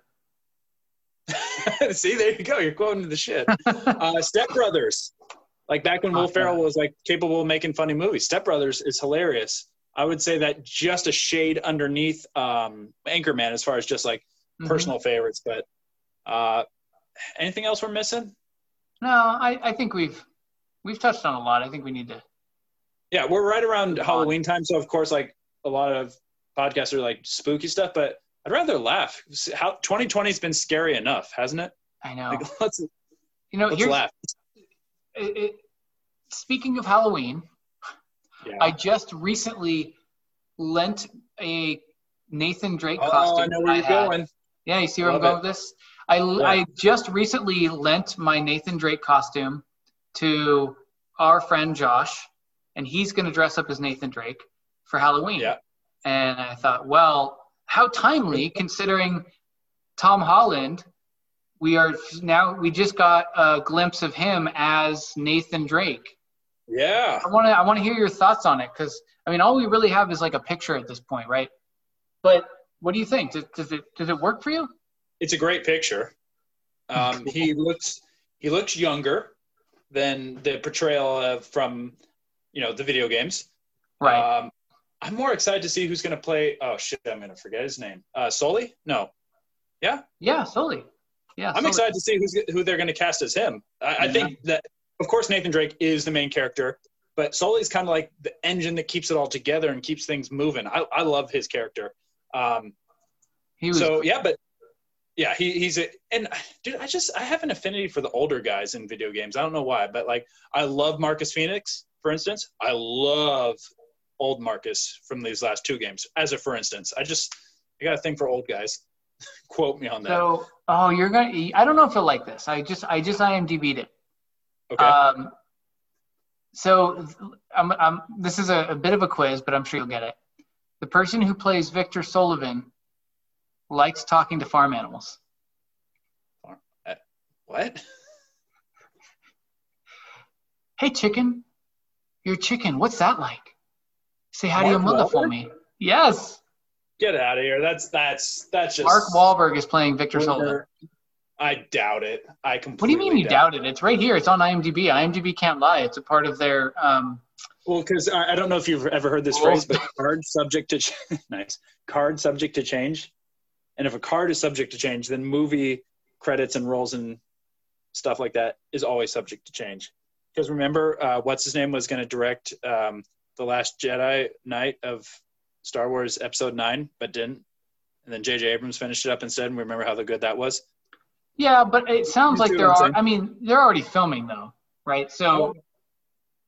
[laughs] See, there you go. You're quoting the shit. [laughs] uh, Step Brothers, like back when Will Ferrell was like capable of making funny movies. Step Brothers is hilarious. I would say that just a shade underneath um, Anchorman as far as just like Mhm. personal favorites. But uh, anything else we're missing? No, I, I think we've we've touched on a lot. I think we need to. Yeah, we're right around Halloween time, so of course, like a lot of podcasts are like spooky stuff. But I'd rather laugh. How 2020's been scary enough, hasn't it? I know. Like, [laughs] let's you know, let's laugh. it, it, speaking of Halloween, Yeah. I just recently lent a Nathan Drake oh, costume. I know where you're going. Yeah, you see where Love I'm going it. with this? I, Yeah. I just recently lent my Nathan Drake costume to our friend Josh, and he's going to dress up as Nathan Drake for Halloween. Yeah. And I thought, well, how timely [laughs] considering Tom Holland. We are now. We just got a glimpse of him as Nathan Drake. Yeah. I want to. I want to hear your thoughts on it because I mean, all we really have is like a picture at this point, right? But what do you think? Does, does it does it work for you? It's a great picture. Um, he looks he looks younger than the portrayal of, from you know the video games. Right. Um, I'm more excited to see who's going to play. Oh shit, I'm going to forget his name. Uh, Sully? No, yeah, Yeah, Sully. Yeah, I'm excited to see who's who they're going to cast as him. I, I think that of course Nathan Drake is the main character, but Sully's kind of like the engine that keeps it all together and keeps things moving. I, I love his character. Um, He was. so yeah, but yeah, he, he's a and dude, I just I have an affinity for the older guys in video games. I don't know why, but like I love Marcus Fenix, for instance. I love old Marcus from these last two games. As a for instance, I just I got a thing for old guys. [laughs] Quote me on that. so oh, you're gonna. I don't know if you'll like this. I just I just IMDb'd it. okay. Um. So I'm, I'm, this is a, a bit of a quiz, but I'm sure you'll get it. The person who plays Victor Sullivan likes talking to farm animals. what? [laughs] Hey, chicken. You're a chicken. What's that like? Say hi to your Mark mother for me. Yes. Get out of here. That's that's that's just Mark Wahlberg is playing Victor Sullivan. I doubt it. I completely. What do you mean you doubt it? It's right here. It's on IMDb. IMDb can't lie. It's a part of their. Um, Well, because I, I don't know if you've ever heard this phrase, but card subject to ch- [laughs] nice card subject to change, and if a card is subject to change, then movie credits and roles and stuff like that is always subject to change. Because remember, uh, what's his name was going to direct um, the Last Jedi Night of Star Wars Episode Nine, but didn't, and then J.J. Abrams finished it up instead. And we remember how the good that was. yeah, but it sounds You like there are. saying? I mean, they're already filming though, right? So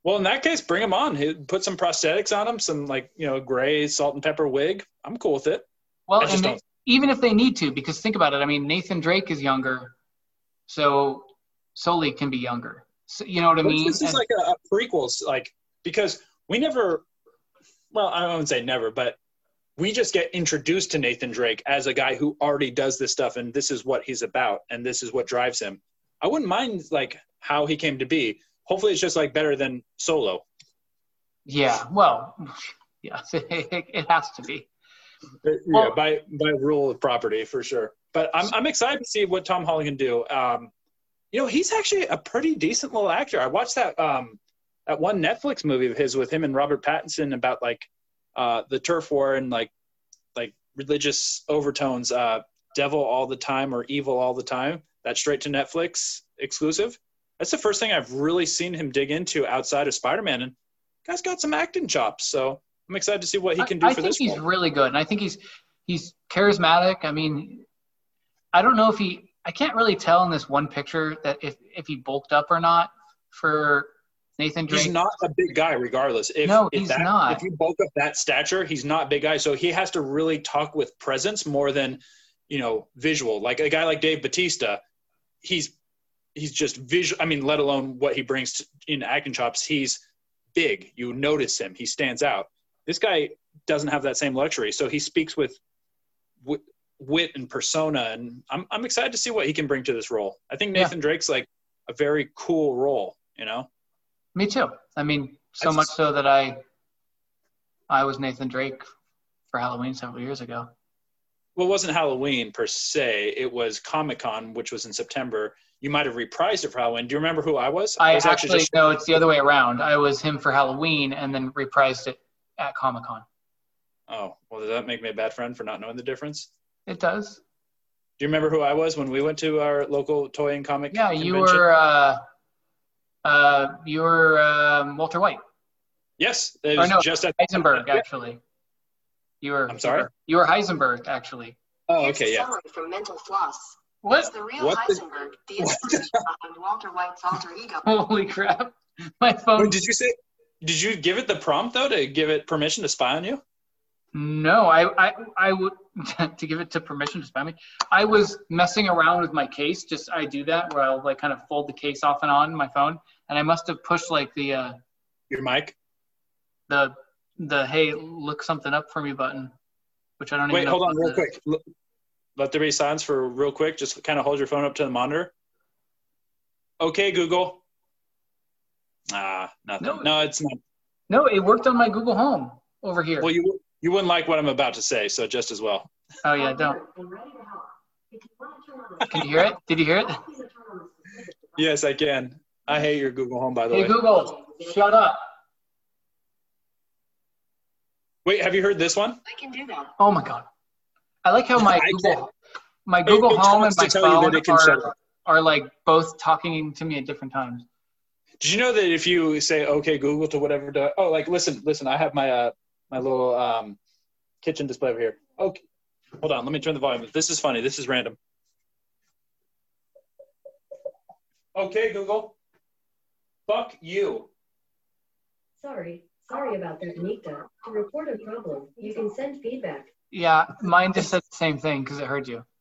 Well, in that case, bring him on. He- Put some prosthetics on him, some like you know gray salt and pepper wig. I'm cool with it. well, I just and don't- even if they need to, because think about it. I mean, Nathan Drake is younger, so Sully can be younger. So, you know what I mean? This is And- like a, a prequels, like because we never. Well, I wouldn't say never, but we just get introduced to Nathan Drake as a guy who already does this stuff and this is what he's about and this is what drives him. I wouldn't mind like how he came to be. Hopefully it's just like better than Solo. Yeah, well, [laughs] yeah, it, [laughs] it has to be. Yeah, by by rule of property for sure. But I'm I'm excited to see what Tom Holland can do. Um, you know, he's actually a pretty decent little actor. I watched that um, that one Netflix movie of his with him and Robert Pattinson about like uh, the turf war and like like religious overtones. Uh, Devil all the time or Evil all the time. That's straight to Netflix exclusive. That's the first thing I've really seen him dig into outside of Spider-Man, and guy's got some acting chops. So I'm excited to see what he can do I, for this. I think he's really good, and I think he's he's charismatic. I mean, I don't know if he. I can't really tell in this one picture that if if he bulked up or not for Nathan Drake. He's not a big guy, regardless. If, no, if he's that, not. If you bulk up that stature, he's not a big guy. So he has to really talk with presence more than, you know, visual. Like a guy like Dave Batista, he's he's just visual. I mean, let alone what he brings to, in acting chops. He's big. You notice him. He stands out. This guy doesn't have that same luxury. So he speaks with wit and persona, and I'm I'm excited to see what he can bring to this role. I think Nathan yeah. Drake's like a very cool role. You know. Me too. I mean, so much so that I I was Nathan Drake for Halloween several years ago. Well, it wasn't Halloween per se. It was Comic Con, which was in September. You might have reprised it for Halloween. Do you remember who I was? I, I was actually, just... no. It's the other way around. I was him for Halloween and then reprised it at Comic Con. Oh well, does that make me a bad friend for not knowing the difference? It does. Do you remember who I was when we went to our local toy and comic? Yeah, convention? you were. Uh, uh, you were um, Walter White. Yes, it was no, just at Heisenberg actually. You were. I'm sorry. You were Heisenberg actually. Oh, okay, yeah. From Mental Floss. What? the real what Heisenberg, the, [laughs] the inspiration behind Walter White's alter ego. Holy crap! My phone. Wait, did you say? Did you give it the prompt though to give it permission to spy on you? No, I, I, I would [laughs] to give it to permission to spy me. I was messing around with my case. Just I do that where I'll like kind of fold the case off and on my phone, and I must have pushed like the uh, your mic, the the hey look something up for me button, which I don't wait. Even hold on, real is. quick. Let there be silence for real quick. Just kind of hold your phone up to the monitor. Okay, Google. Ah, nothing. No, no, it's not. No, it worked on my Google Home over here. Well, you you wouldn't like what I'm about to say, so just as well. Oh yeah, don't. Can you hear it? Did you hear it? Yes, I can. I hate your Google Home, by the hey, way. Hey Google, shut up. Wait, have you heard this one? I can do that. Oh my god. I like how my Google, my Google it, Home and my phone are, are like both talking to me at different times. Did you know that if you say "Okay, Google" to whatever, do, oh, like listen, listen, I have my uh, my little um, kitchen display over here. Okay, hold on, let me turn the volume. This is funny. This is random. Okay, Google. Fuck you. Sorry, sorry about that, Nikta. To report a problem, you can send feedback. Yeah, mine just said the same thing because it heard you. [laughs]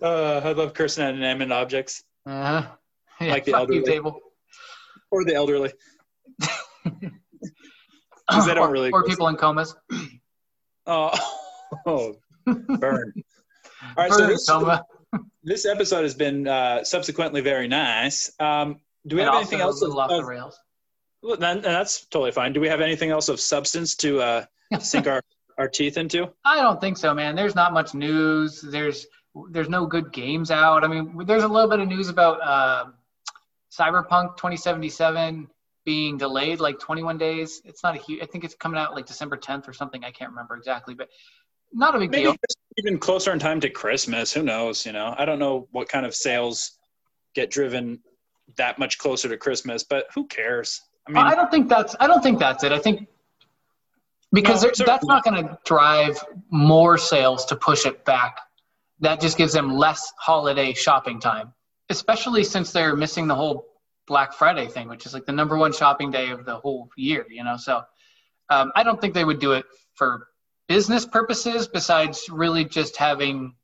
Uh, I love cursing at inanimate objects. Uh huh. [laughs] Yeah, like the elderly. table. Or the elderly. [laughs] Because they don't or, really. Or people in comas. [clears throat] Oh, [laughs] oh burn. All right, burn so this, coma. this episode has been uh, subsequently very nice. Um, do we and have anything else? Of, off the rails. Well, then, that's totally fine. Do we have anything else of substance to uh, sink our, our teeth into? I don't think so, man. There's not much news. There's there's no good games out. I mean, there's a little bit of news about uh, Cyberpunk 2077 being delayed like 21 days. It's not a huge. I think it's coming out like December 10th or something. I can't remember exactly, but not a big Maybe deal. Even closer in time to Christmas. Who knows? You know, I don't know what kind of sales get driven that much closer to Christmas, but who cares? I mean, I don't think that's. I don't think that's it. I think because no, that's not going to drive more sales to push it back. That just gives them less holiday shopping time, especially since they're missing the whole Black Friday thing, which is like the number one shopping day of the whole year, you know. So um, I don't think they would do it for business purposes, besides really just having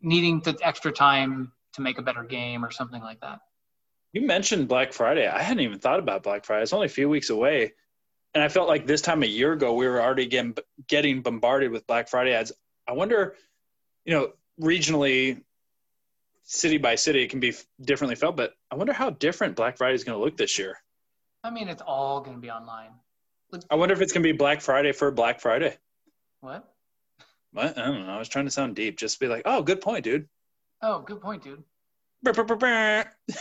needing the extra time to make a better game or something like that. You mentioned Black Friday. I hadn't even thought about Black Friday. It's only a few weeks away. and I felt like this time a year ago we were already getting getting bombarded with Black Friday ads. I wonder, you know, regionally, city by city, it can be differently felt, but I wonder how different Black Friday is going to look this year. I mean, it's all going to be online. I wonder if it's going to be Black Friday for Black Friday. What? What? I don't know. I was trying to sound deep. Just be like, oh, good point, dude. Oh, good point, dude. [laughs]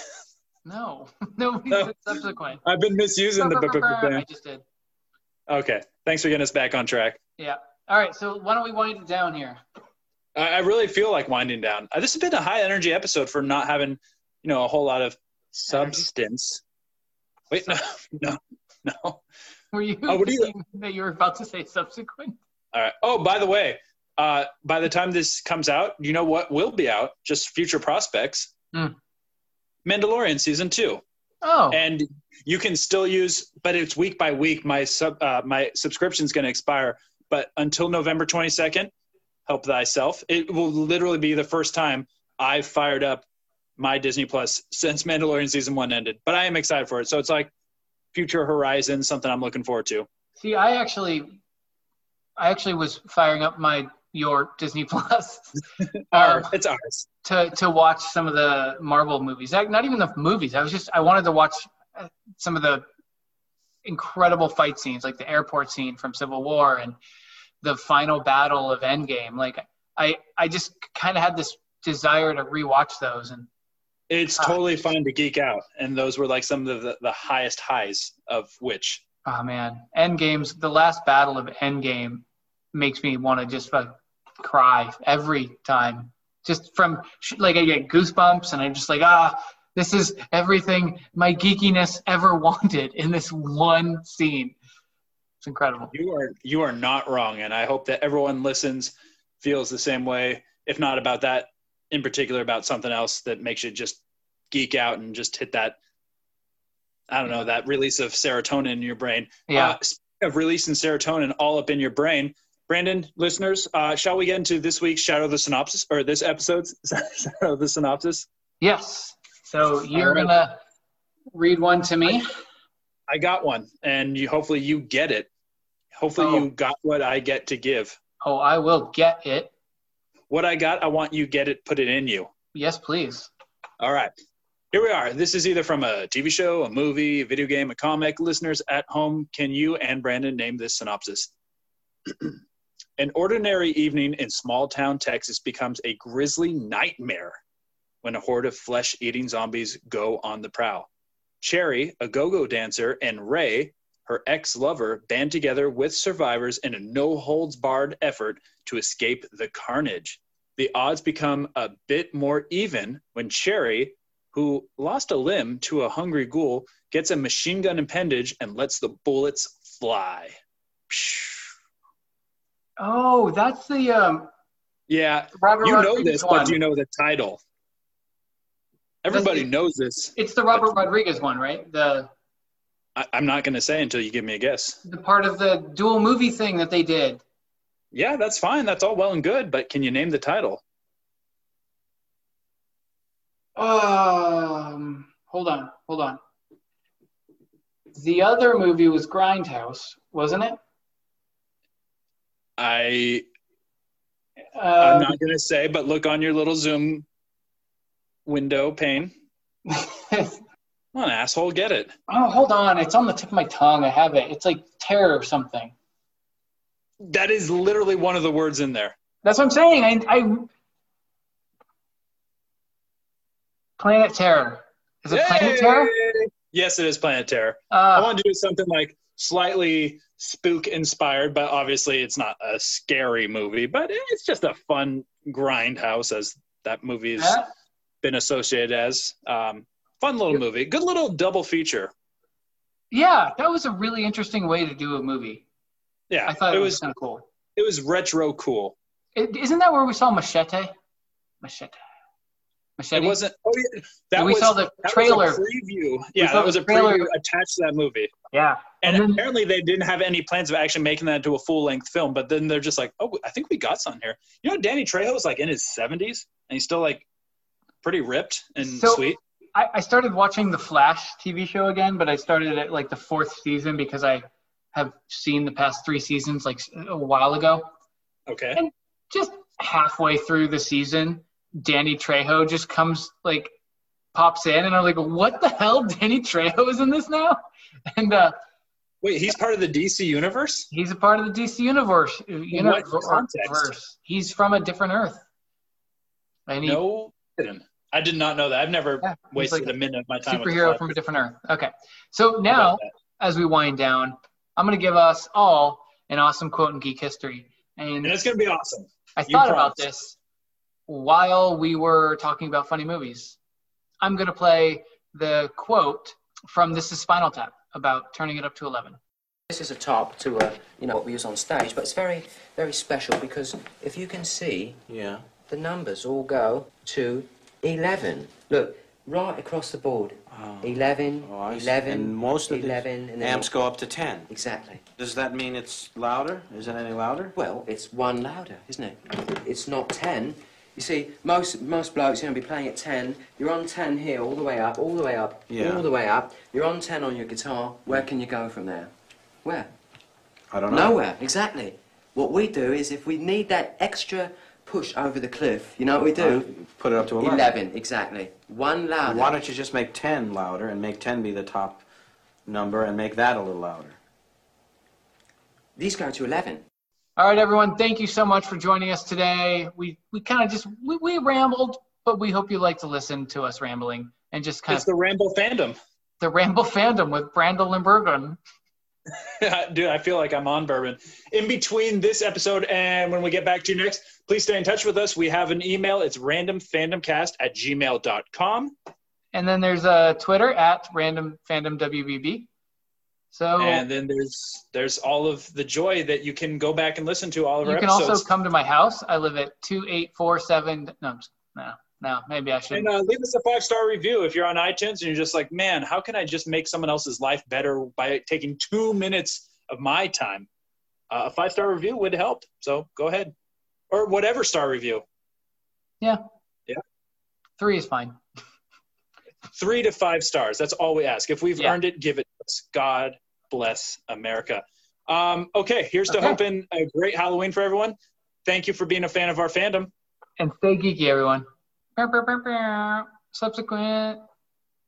No, nobody [laughs] No. subsequent. I've been misusing the. I just did. Okay. Thanks for getting us back on track. Yeah. All right. So why don't we wind it down here? I, really feel like winding down. Uh, this has been a high energy episode for not having, you know, a whole lot of substance. Wait, no, [laughs] no, no. Were you Oh, what you- that you were about to say subsequent? All right. Oh, by the way, uh, by the time this comes out, you know what will be out? Just future prospects. Hmm. Mandalorian season two, Oh, and you can still use, but it's week by week. My sub, uh, my subscription's going to expire, but until November twenty second, help thyself. It will literally be the first time I've fired up my Disney Plus since Mandalorian season one ended. But I am excited for it. So it's like future horizon something I'm looking forward to. see, I actually, I actually was firing up my your Disney [laughs] Plus [laughs] um, it's ours. to to watch some of the Marvel movies. Not even the movies. I was just I wanted to watch uh, some of the incredible fight scenes, like the airport scene from Civil War and the final battle of Endgame. Like I I just kind of had this desire to rewatch those and It's Ah. totally fun to geek out, and those were like some of the, the highest highs of which. oh man, Endgame's the last battle of Endgame makes me want to just like cry every time. Just from like I get goosebumps and I'm just like ah this is everything my geekiness ever [laughs] wanted in this one scene. It's incredible. You are you are not wrong, and I hope that everyone listens feels the same way, if not about that in particular, about something else that makes you just geek out and just hit that. I don't know that release of serotonin in your brain. Yeah. Uh, of releasing serotonin all up in your brain, Brandon, listeners, uh, shall we get into this week's Shadow of the Synopsis or this episode's [laughs] Shadow of the Synopsis? Yes. So you're right. gonna read one to me. I got one, and you hopefully you get it. Hopefully Oh. you got what I get to give. Oh, I will get it. What I got, I want you get it, put it in you. Yes, please. All right. Here we are. This is either from a TV show, a movie, a video game, a comic. Listeners at home, can you and Brandon name this synopsis? [clears throat] An ordinary evening in small town Texas becomes a grisly nightmare when a horde of flesh eating zombies go on the prowl. Cherry, a go go dancer, and Ray, her ex lover, band together with survivors in a no holds barred effort to escape the carnage. The odds become a bit more even when Cherry, who lost a limb to a hungry ghoul, gets a machine gun appendage and lets the bullets fly. Oh, that's the um Yeah, Robert you know this, one. but do you know the title? Everybody That's- knows this. It's the Robert Rodriguez one, right? The I, I'm not going to say until you give me a guess. the part of the dual movie thing that they did. Yeah, that's fine. That's all well and good, but can you name the title? Um, hold on, hold on. The other movie was Grindhouse, wasn't it? I I'm Um, not going to say, but look on your little Zoom window pane. [laughs] Come on, asshole, get it. oh, hold on. It's on the tip of my tongue. I have it. It's like terror or something. That is literally one of the words in there. That's what I'm saying. I, I Planet Terror. Is it Planet Terror? Yes, it is Planet Terror. I Uh, want to do something like slightly spook inspired, but obviously it's not a scary movie, but it's just a fun grindhouse as that movie has been associated as. Um, fun little movie. Good little double feature. yeah, that was a really interesting way to do a movie. Yeah, I thought it was was kind of cool. it was retro cool. Isn't that where we saw Machete? Machete. Machete. It wasn't. Oh yeah, that we was saw the that trailer. Was a preview. Yeah, that was a preview attached to that movie. Yeah. And, And then- apparently they didn't have any plans of actually making that into a full length film. But then they're just like, oh, I think we got something here. You know, Danny Trejo is like in his seventies and he's still like pretty ripped and So- sweet. I, I started watching the Flash TV show again, but I started at like the fourth season because I have seen the past three seasons like a while ago. Okay. And just halfway through the season, Danny Trejo just comes like pops in, and I'm like, what the hell? [laughs] Danny Trejo is in this now, [laughs] and uh, Wait, he's part of the DC universe? he's a part of the DC universe. context? universe. He's from a different Earth, and he, No kidding. I did not know that. I've never Yeah, wasted like a minute of my time with the superhero Flash. from a different Earth. Okay, so now as we wind down, I'm going to give us all an awesome quote in geek history. And And it's going to be awesome. I you thought about this while we were talking about funny movies. I'm going to play the quote from This is Spinal Tap about turning it up to 11. This is a top to uh, you know what we use on stage, but it's very very special because if you can see, Yeah. the numbers all go to 11. Look, right across the board. 11, Oh, 11, And most of 11, and amps go up to 10. Exactly. Does that mean it's louder? Is it any louder? Well, it's one louder, isn't it? It's not 10. You see, most most blokes are going to be playing at 10. You're on 10 here, all the way up, all the way up, Yeah. all the way up. You're on 10 on your guitar. Where can you go from there? Where? I don't know. Nowhere, exactly. What we do is if we need that extra push over the cliff, you know what we do? Uh, Put it up to 11. 11, exactly. One louder. Why don't you just make 10 louder and make 10 be the top number and make that a little louder? These go to 11. All right, everyone, thank you so much for joining us today. We, we kind of just, we, we rambled, but we hope you like to listen to us rambling and just kind of. It's of the Rambo fandom. the Ramble fandom with Brandel and Bergen. [laughs] Dude, I feel like I'm on bourbon. In between this episode and when we get back to you next, please stay in touch with us. We have an email. It's randomfandomcast at gmail.com. And then there's a Twitter at random fandom WBB. So And then there's there's all of the joy that you can go back and listen to all of you our can episodes. also come to my house. I live at 2847. No, I'm just- no, no, maybe I shouldn't. uh, leave us a five star review if you're on iTunes and you're just like, man, how can I just make someone else's life better by taking two minutes of my time? Uh, a five star review would help. So go ahead, or whatever star review. Yeah. Yeah. Three is fine. [laughs] three to five stars. That's all we ask. If we've Yeah. earned it, give it to us. God bless America. Um, okay, here's to Okay. hoping a great Halloween for everyone. Thank you for being a fan of our fandom. And stay geeky, everyone. Subsequent.